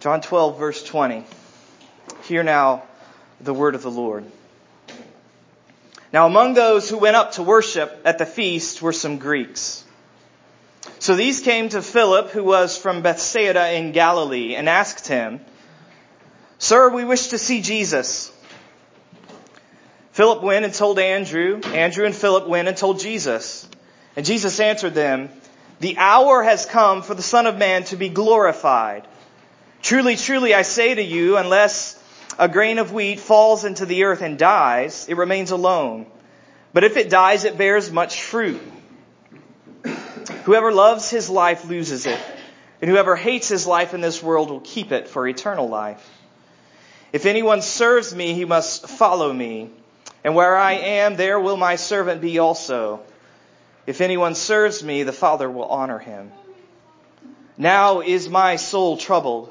John 12, verse 20. Hear now the word of the Lord. Now among those who went up to worship at the feast were some Greeks. So these came to Philip, who was from Bethsaida in Galilee, and asked him, Sir, we wish to see Jesus. Philip went and told Andrew. Andrew and Philip went and told Jesus. And Jesus answered them, The hour has come for the Son of Man to be glorified. Truly, truly, I say to you, unless a grain of wheat falls into the earth and dies, it remains alone. But if it dies, it bears much fruit. Whoever loves his life loses it, and whoever hates his life in this world will keep it for eternal life. If anyone serves me, he must follow me, and where I am, there will my servant be also. If anyone serves me, the Father will honor him. Now is my soul troubled,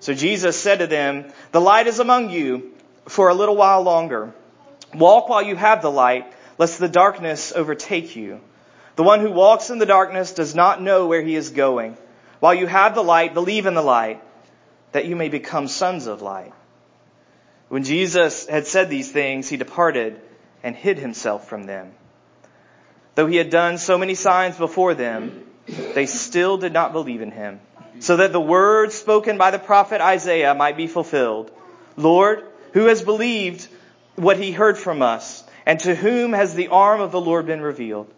So Jesus said to them, The light is among you for a little while longer. Walk while you have the light, lest the darkness overtake you. The one who walks in the darkness does not know where he is going. While you have the light, believe in the light, that you may become sons of light. When Jesus had said these things, he departed and hid himself from them. Though he had done so many signs before them, they still did not believe in him, so that the words spoken by the prophet Isaiah might be fulfilled. Lord, who has believed what he heard from us? And to whom has the arm of the Lord been revealed?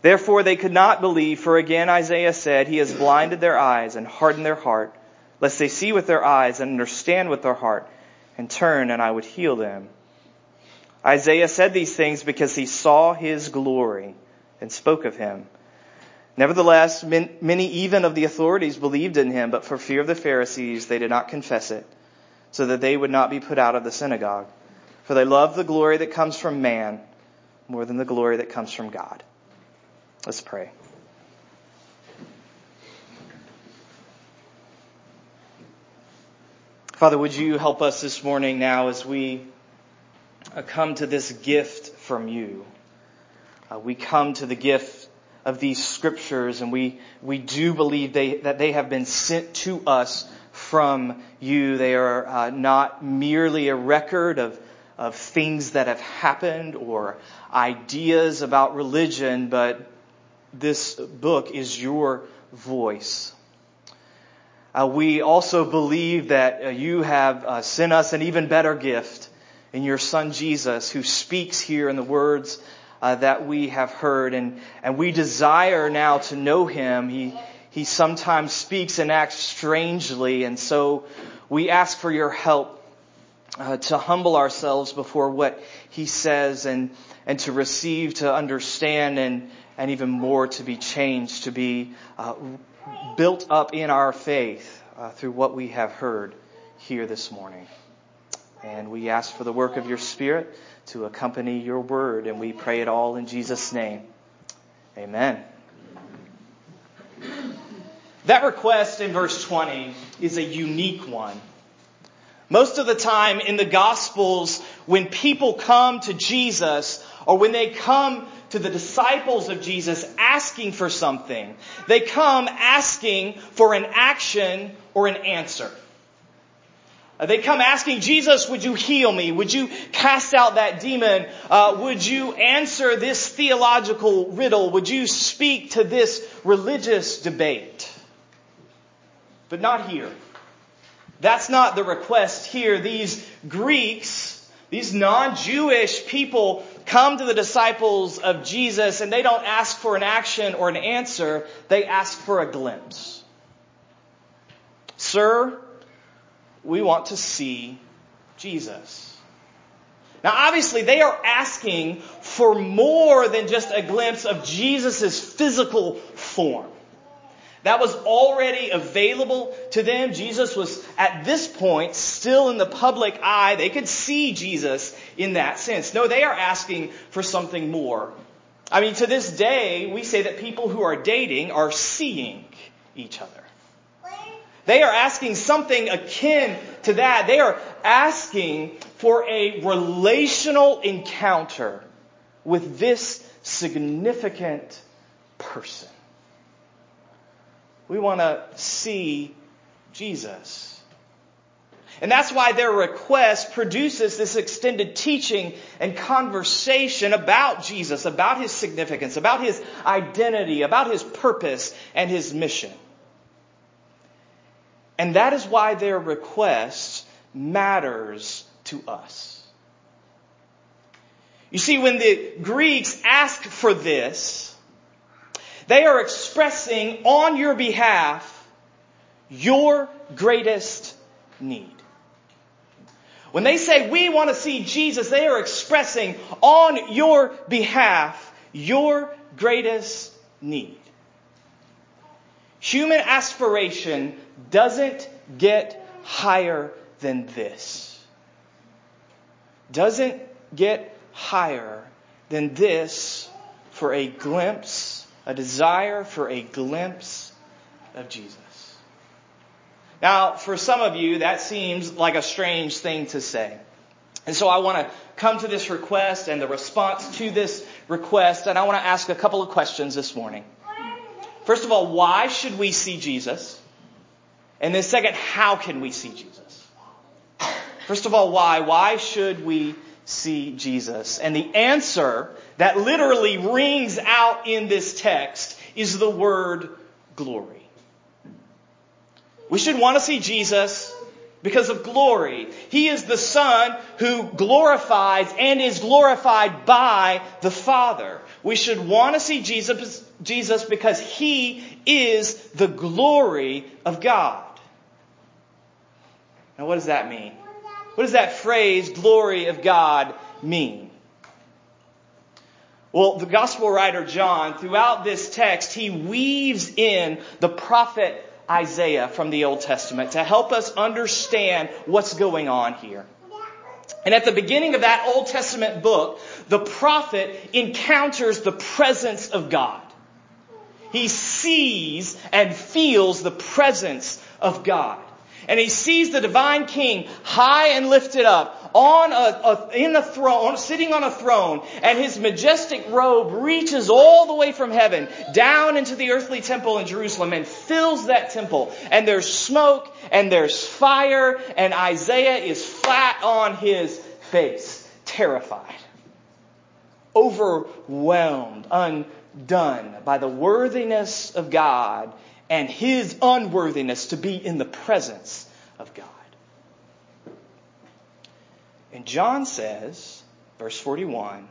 Therefore they could not believe, for again Isaiah said, He has blinded their eyes and hardened their heart, lest they see with their eyes and understand with their heart, and turn and I would heal them. Isaiah said these things because he saw his glory and spoke of him. Nevertheless, many even of the authorities believed in him, but for fear of the Pharisees, they did not confess it so that they would not be put out of the synagogue. For they love the glory that comes from man more than the glory that comes from God. Let's pray. Father, would you help us this morning now as we uh, come to this gift from you? Uh, we come to the gift of these scriptures and we, we do believe they, that they have been sent to us from you. They are uh, not merely a record of, of things that have happened or ideas about religion, but this book is your voice. Uh, we also believe that uh, you have uh, sent us an even better gift in your son Jesus who speaks here in the words uh, that we have heard and, and we desire now to know him. He, he sometimes speaks and acts strangely, and so we ask for your help uh, to humble ourselves before what he says and, and to receive, to understand, and, and even more to be changed, to be uh, built up in our faith uh, through what we have heard here this morning. And we ask for the work of your Spirit to accompany your word, and we pray it all in Jesus' name. Amen. That request in verse 20 is a unique one. Most of the time in the Gospels, when people come to Jesus or when they come to the disciples of Jesus asking for something, they come asking for an action or an answer. Uh, they come asking, Jesus, would you heal me? Would you cast out that demon? Uh, would you answer this theological riddle? Would you speak to this religious debate? But not here. That's not the request here. These Greeks, these non-Jewish people come to the disciples of Jesus and they don't ask for an action or an answer. They ask for a glimpse. Sir, we want to see Jesus. Now obviously they are asking for more than just a glimpse of Jesus' physical form. That was already available to them. Jesus was at this point still in the public eye. They could see Jesus in that sense. No, they are asking for something more. I mean, to this day, we say that people who are dating are seeing each other. They are asking something akin to that. They are asking for a relational encounter with this significant person. We want to see Jesus. And that's why their request produces this extended teaching and conversation about Jesus, about his significance, about his identity, about his purpose and his mission. And that is why their request matters to us. You see, when the Greeks ask for this, they are expressing on your behalf your greatest need. When they say we want to see Jesus, they are expressing on your behalf your greatest need. Human aspiration doesn't get higher than this. Doesn't get higher than this for a glimpse, a desire for a glimpse of Jesus. Now, for some of you, that seems like a strange thing to say. And so I want to come to this request and the response to this request, and I want to ask a couple of questions this morning. First of all, why should we see Jesus? And then second, how can we see Jesus? First of all, why? Why should we see Jesus? And the answer that literally rings out in this text is the word glory. We should want to see Jesus because of glory. He is the Son who glorifies and is glorified by the Father. We should want to see Jesus, Jesus because He is the glory of God. Now what does that mean? What does that phrase, glory of God, mean? Well, the gospel writer John, throughout this text, he weaves in the prophet Isaiah from the Old Testament to help us understand what's going on here. And at the beginning of that Old Testament book, the prophet encounters the presence of God. He sees and feels the presence of God and he sees the divine king high and lifted up on a, a, in a throne, sitting on a throne, and his majestic robe reaches all the way from heaven down into the earthly temple in Jerusalem and fills that temple. And there's smoke and there's fire, and Isaiah is flat on his face, terrified, overwhelmed, undone by the worthiness of God and his unworthiness to be in the presence of God. And John says, verse 41,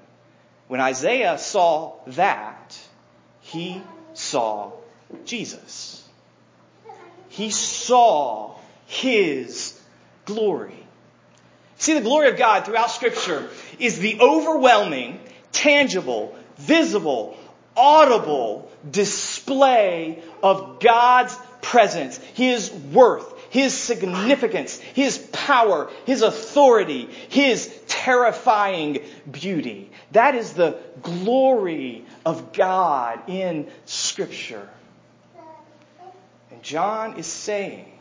when Isaiah saw that, he saw Jesus. He saw his glory. See, the glory of God throughout Scripture is the overwhelming, tangible, visible, audible display of God's presence, His worth, His significance, His power, His authority, His terrifying beauty. That is the glory of God in Scripture. And John is saying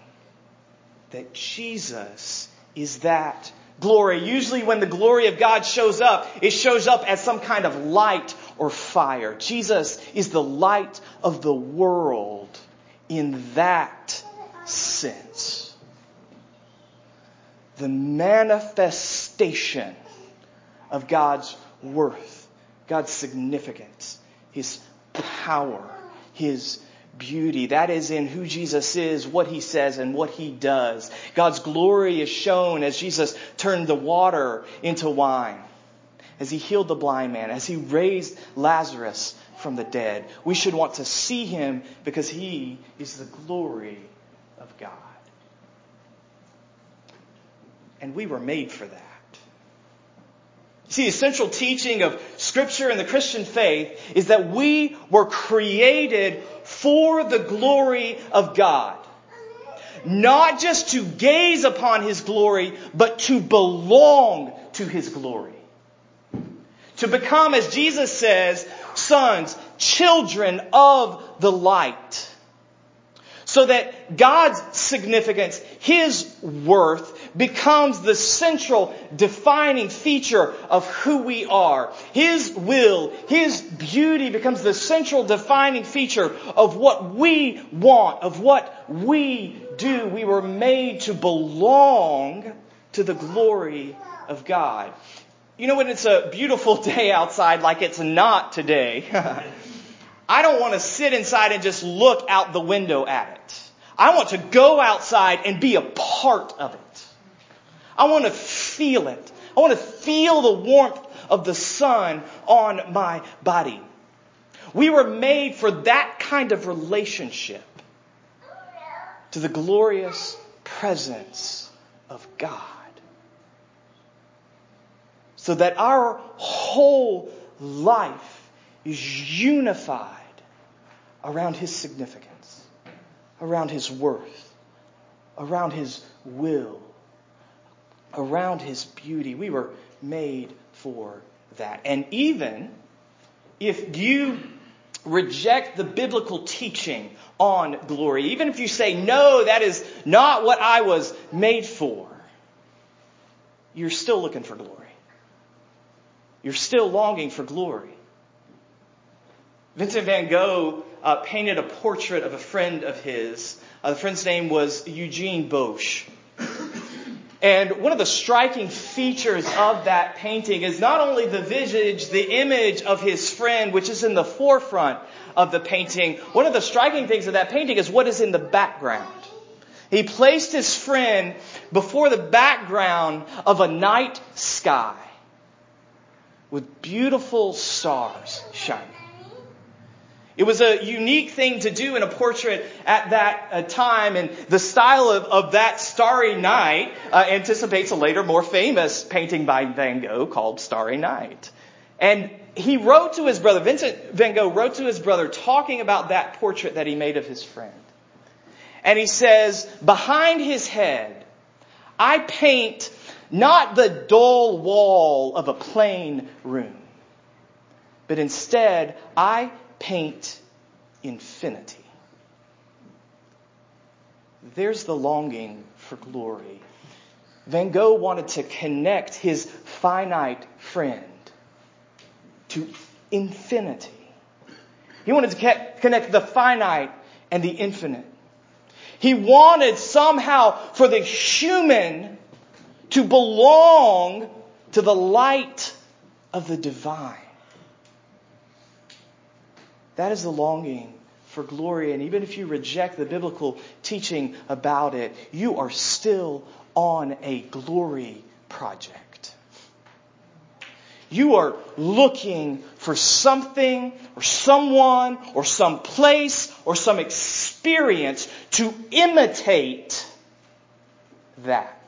that Jesus is that glory. Usually when the glory of God shows up, it shows up as some kind of light or fire. Jesus is the light of the world in that sense. The manifestation of God's worth, God's significance, His power, His beauty. That is in who Jesus is, what he says, and what he does. God's glory is shown as Jesus turned the water into wine, as he healed the blind man, as he raised Lazarus from the dead. We should want to see him because he is the glory of God. And we were made for that. See, the essential teaching of Scripture and the Christian faith is that we were created for the glory of God. Not just to gaze upon His glory, but to belong to His glory. To become, as Jesus says, sons, children of the light. So that God's significance, His worth, becomes the central defining feature of who we are. His will, His beauty becomes the central defining feature of what we want, of what we do. We were made to belong to the glory of God. You know, when it's a beautiful day outside, like it's not today, I don't want to sit inside and just look out the window at it. I want to go outside and be a part of it. I want to feel it. I want to feel the warmth of the sun on my body. We were made for that kind of relationship to the glorious presence of God. So that our whole life is unified around His significance, around His worth, around His will, around His beauty. We were made for that. And even if you reject the biblical teaching on glory, even if you say, no, that is not what I was made for, you're still looking for glory. You're still longing for glory. Vincent van Gogh uh, painted a portrait of a friend of his. Uh, the friend's name was Eugene Boch. And one of the striking features of that painting is not only the visage, the image of his friend, which is in the forefront of the painting. One of the striking things of that painting is what is in the background. He placed his friend before the background of a night sky with beautiful stars shining. It was a unique thing to do in a portrait at that uh, time, and the style of, of that starry night uh, anticipates a later, more famous painting by Van Gogh called Starry Night. And he wrote to his brother, Vincent van Gogh wrote to his brother talking about that portrait that he made of his friend. And he says, behind his head, I paint not the dull wall of a plain room, but instead I paint infinity. There's the longing for glory. Van Gogh wanted to connect his finite friend to infinity. He wanted to connect the finite and the infinite. He wanted somehow for the human to belong to the light of the divine. That is the longing for glory. And even if you reject the biblical teaching about it, you are still on a glory project. You are looking for something or someone or some place or some experience to imitate that.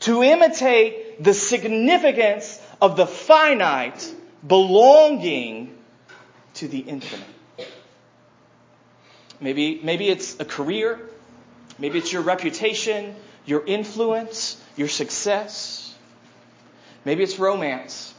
To imitate the significance of the finite belonging to the infinite. Maybe, maybe it's a career. Maybe it's your reputation, your influence, your success. Maybe it's romance.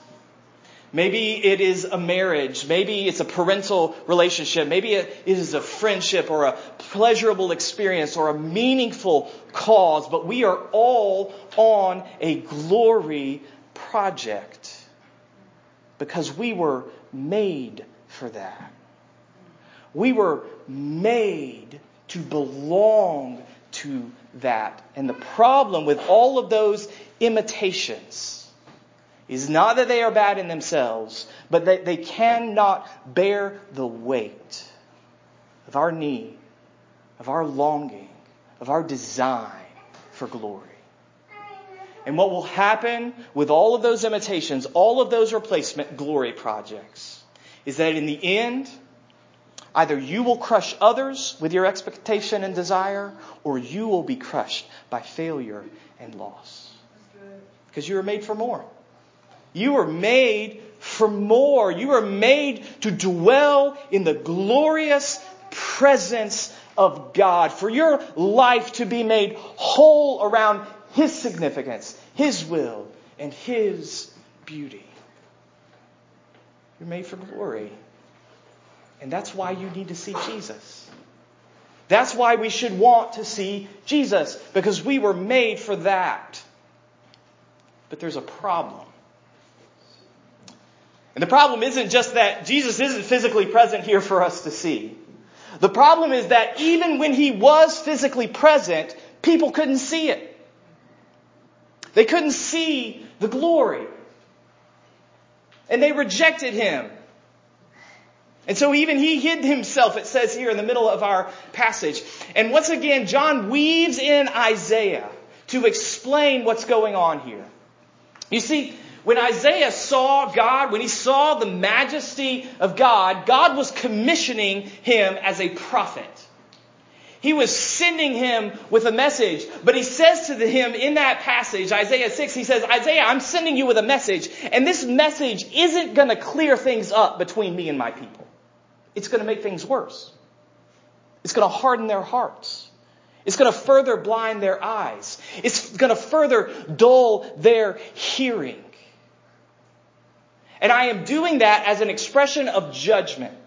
Maybe it is a marriage. Maybe it's a parental relationship. Maybe it is a friendship or a pleasurable experience or a meaningful cause. But we are all on a glory project because we were made for that. We were made to belong to that. And the problem with all of those imitations is not that they are bad in themselves, but that they cannot bear the weight of our need, of our longing, of our design for glory. And what will happen with all of those imitations, all of those replacement glory projects, is that in the end, either you will crush others with your expectation and desire, or you will be crushed by failure and loss. Because you were made for more. You were made for more. You are made to dwell in the glorious presence of God, for your life to be made whole around His significance, His will, and His beauty. You're made for glory. And that's why you need to see Jesus. That's why we should want to see Jesus, because we were made for that. But there's a problem. And the problem isn't just that Jesus isn't physically present here for us to see. The problem is that even when he was physically present, people couldn't see it. They couldn't see the glory. And they rejected him. And so even he hid himself, it says here in the middle of our passage. And once again, John weaves in Isaiah to explain what's going on here. You see, when Isaiah saw God, when he saw the majesty of God, God was commissioning him as a prophet. He was sending him with a message, but he says to him in that passage, Isaiah 6, he says, Isaiah, I'm sending you with a message, and this message isn't going to clear things up between me and my people. It's going to make things worse. It's going to harden their hearts. It's going to further blind their eyes. It's going to further dull their hearing. And I am doing that as an expression of judgment.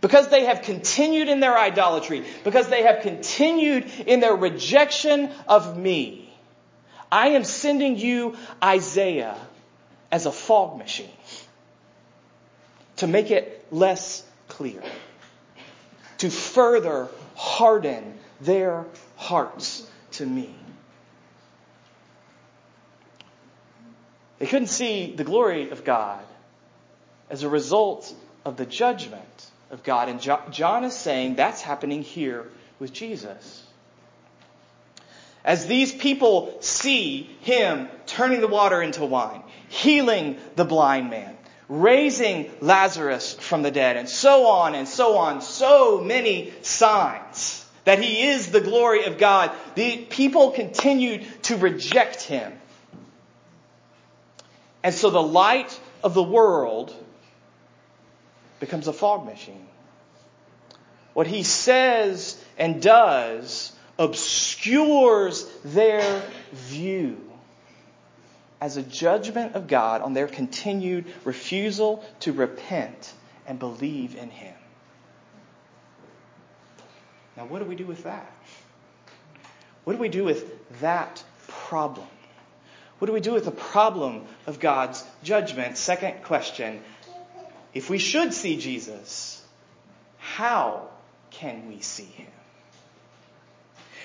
Because they have continued in their idolatry, because they have continued in their rejection of me, I am sending you Isaiah as a fog machine. To make it less clear, to further harden their hearts to me. They couldn't see the glory of God as a result of the judgment of God. And John is saying that's happening here with Jesus. As these people see him turning the water into wine, healing the blind man, raising Lazarus from the dead, and so on and so on, so many signs that he is the glory of God, the people continued to reject him. And so the light of the world becomes a fog machine. What he says and does obscures their view as a judgment of God on their continued refusal to repent and believe in him. Now, what do we do with that? What do we do with that problem? What do we do with the problem of God's judgment? Second question if we should see Jesus, how can we see him?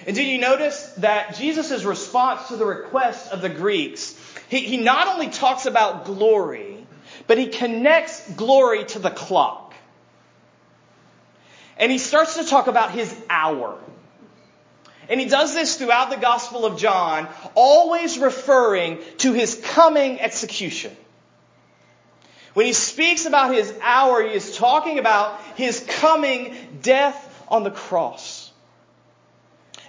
And did you notice that Jesus' response to the request of the Greeks, he, he not only talks about glory, but he connects glory to the clock. And he starts to talk about his hour. And he does this throughout the Gospel of John, always referring to his coming execution. When he speaks about his hour, he is talking about his coming death on the cross.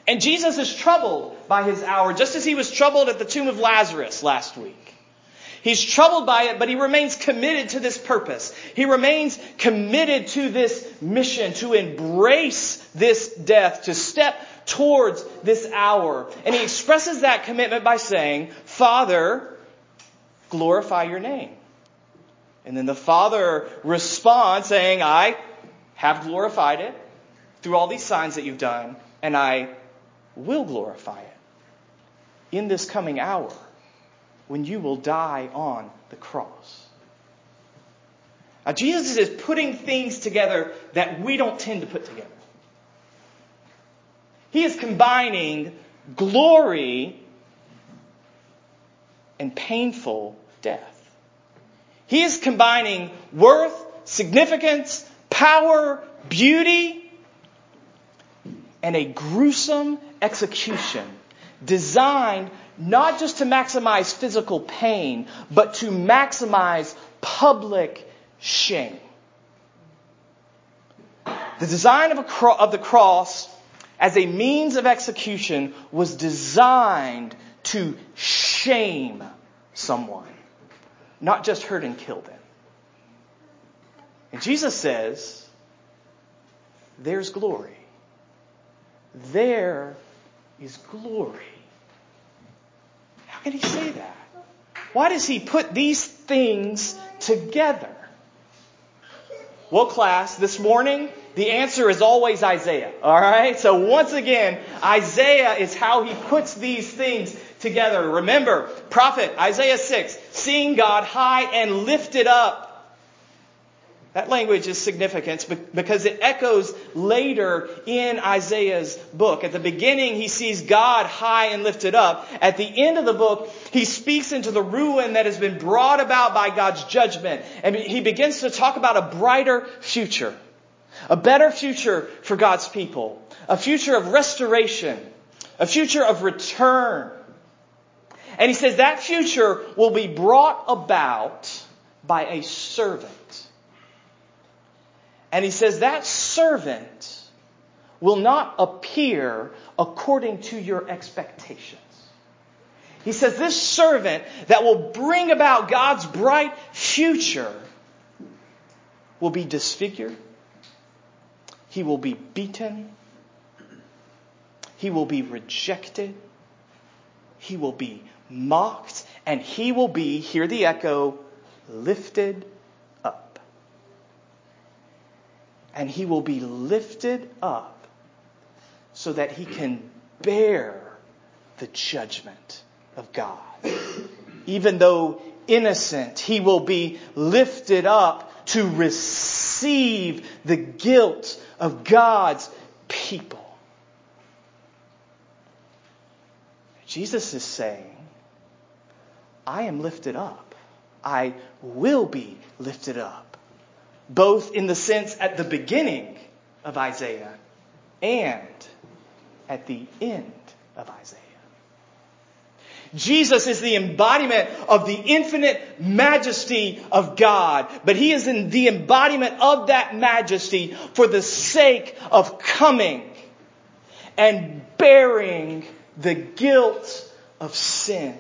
And Jesus is troubled by his hour, just as he was troubled at the tomb of Lazarus last week. He's troubled by it, but he remains committed to this purpose. He remains committed to this mission, to embrace this death, to step towards this hour. And he expresses that commitment by saying, Father, glorify your name. And then the Father responds saying, I have glorified it through all these signs that you've done, and I will glorify it in this coming hour when you will die on the cross. Now, Jesus is putting things together that we don't tend to put together. He is combining glory and painful death. He is combining worth, significance, power, beauty, and a gruesome execution designed not just to maximize physical pain, but to maximize public shame. The design of, cro- of the cross as a means of execution was designed to shame someone, not just hurt and kill them. And Jesus says, there's glory. There is glory. How can he say that? Why does he put these things together? Well, class, this morning, the answer is always Isaiah. All right? So once again, Isaiah is how he puts these things together. Remember, prophet Isaiah 6, seeing God high and lifted up that language is significant because it echoes later in Isaiah's book. At the beginning, he sees God high and lifted up. At the end of the book, he speaks into the ruin that has been brought about by God's judgment. And he begins to talk about a brighter future. A better future for God's people. A future of restoration. A future of return. And he says that future will be brought about by a servant. And he says that servant will not appear according to your expectations. He says this servant that will bring about God's bright future will be disfigured. He will be beaten. He will be rejected. He will be mocked. And he will be, hear the echo, lifted and he will be lifted up so that he can bear the judgment of God. Even though innocent, he will be lifted up to receive the guilt of God's people. Jesus is saying, I am lifted up. I will be lifted up both in the sense at the beginning of Isaiah and at the end of Isaiah. Jesus is the embodiment of the infinite majesty of God, but he is in the embodiment of that majesty for the sake of coming and bearing the guilt of sin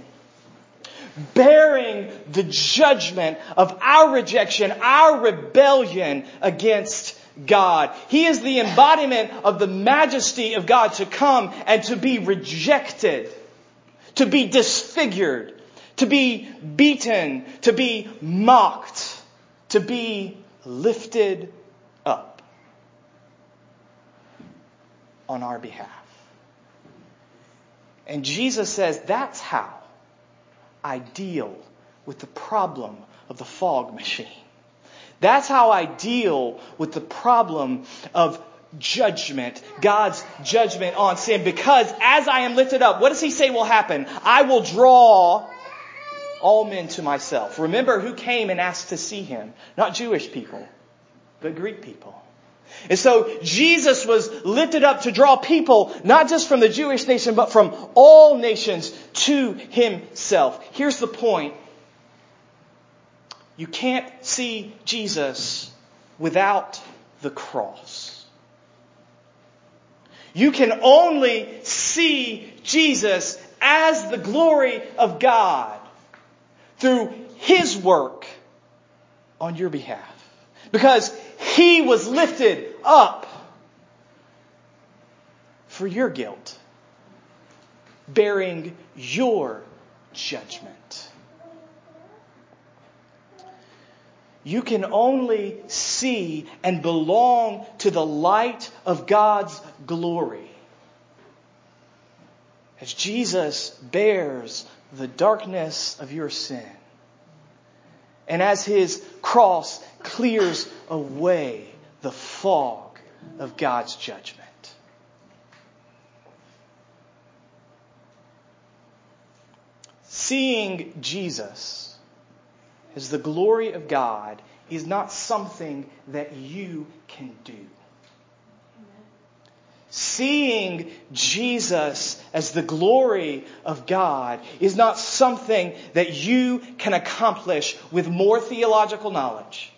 bearing the judgment of our rejection, our rebellion against God. He is the embodiment of the majesty of God to come and to be rejected, to be disfigured, to be beaten, to be mocked, to be lifted up on our behalf. And Jesus says that's how I deal with the problem of the fog machine. That's how I deal with the problem of judgment, God's judgment on sin. Because as I am lifted up, what does he say will happen? I will draw all men to myself. Remember who came and asked to see him? Not Jewish people, but Greek people. And so Jesus was lifted up to draw people, not just from the Jewish nation, but from all nations to himself. Here's the point. You can't see Jesus without the cross. You can only see Jesus as the glory of God through his work on your behalf. Because he was lifted up for your guilt, bearing your judgment. You can only see and belong to the light of God's glory as Jesus bears the darkness of your sin. And as his cross clears away the fog of God's judgment. Seeing Jesus as the glory of God is not something that you can do. Seeing Jesus as the glory of God is not something that you can accomplish with more theological knowledge.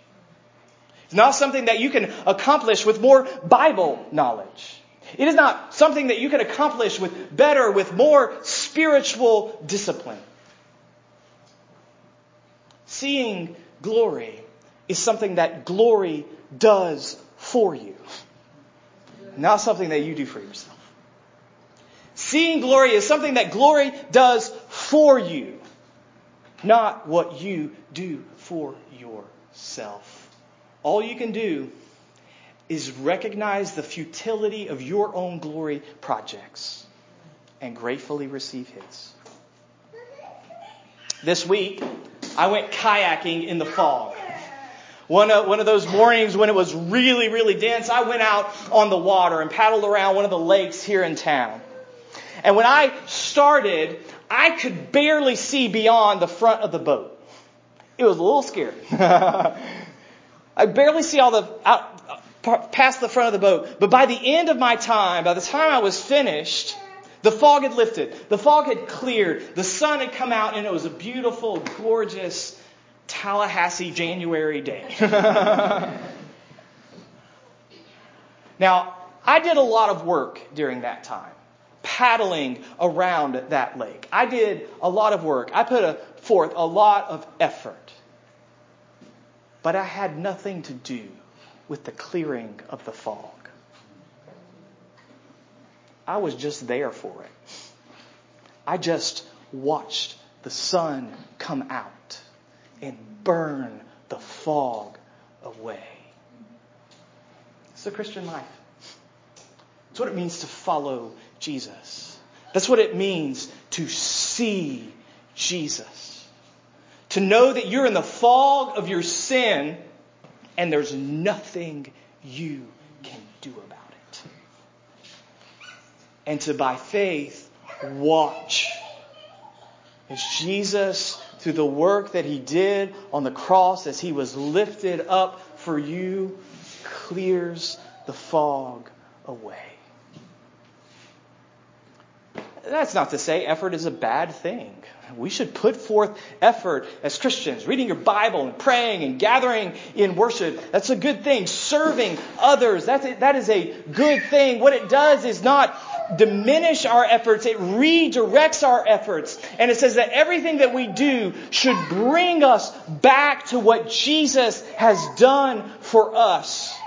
It's not something that you can accomplish with more Bible knowledge. It is not something that you can accomplish with better, with more spiritual discipline. Seeing glory is something that glory does for you, not something that you do for yourself. Seeing glory is something that glory does for you, not what you do for yourself. All you can do is recognize the futility of your own glory projects and gratefully receive His. This week, I went kayaking in the fog. One of, one of those mornings when it was really, really dense, I went out on the water and paddled around one of the lakes here in town. And when I started, I could barely see beyond the front of the boat. It was a little scary. I barely see all the out, past the front of the boat. But by the end of my time, by the time I was finished, the fog had lifted. The fog had cleared. The sun had come out, and it was a beautiful, gorgeous Tallahassee January day. now, I did a lot of work during that time, paddling around that lake. I did a lot of work. I put a, forth a lot of effort. But I had nothing to do with the clearing of the fog. I was just there for it. I just watched the sun come out and burn the fog away. It's the Christian life. It's what it means to follow Jesus. That's what it means to see Jesus. To know that you're in the fog of your sin and there's nothing you can do about it. And to, by faith, watch as Jesus, through the work that he did on the cross, as he was lifted up for you, clears the fog away. That's not to say effort is a bad thing. We should put forth effort as Christians, reading your Bible and praying and gathering in worship. That's a good thing. Serving others, that's a, that is a good thing. What it does is not diminish our efforts, it redirects our efforts. And it says that everything that we do should bring us back to what Jesus has done for us.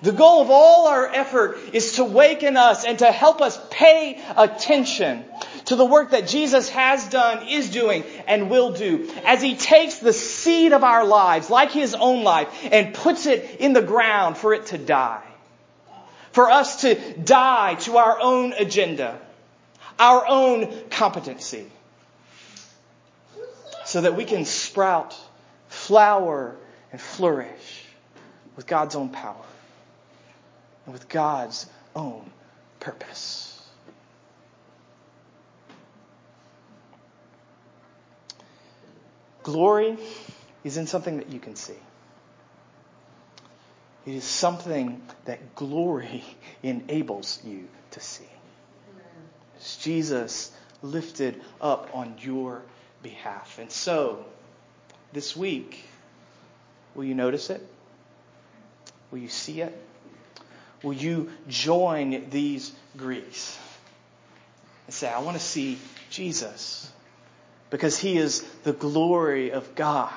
The goal of all our effort is to waken us and to help us pay attention to the work that Jesus has done, is doing, and will do. As He takes the seed of our lives, like His own life, and puts it in the ground for it to die. For us to die to our own agenda, our own competency, so that we can sprout, flower, and flourish with God's own power and with God's own purpose. Glory is in something that you can see. It is something that glory enables you to see. It's Jesus lifted up on your behalf. And so, this week, will you notice it? Will you see it? Will you join these Greeks and say, I want to see Jesus because he is the glory of God?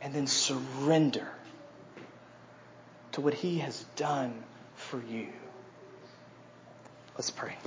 And then surrender to what he has done for you. Let's pray.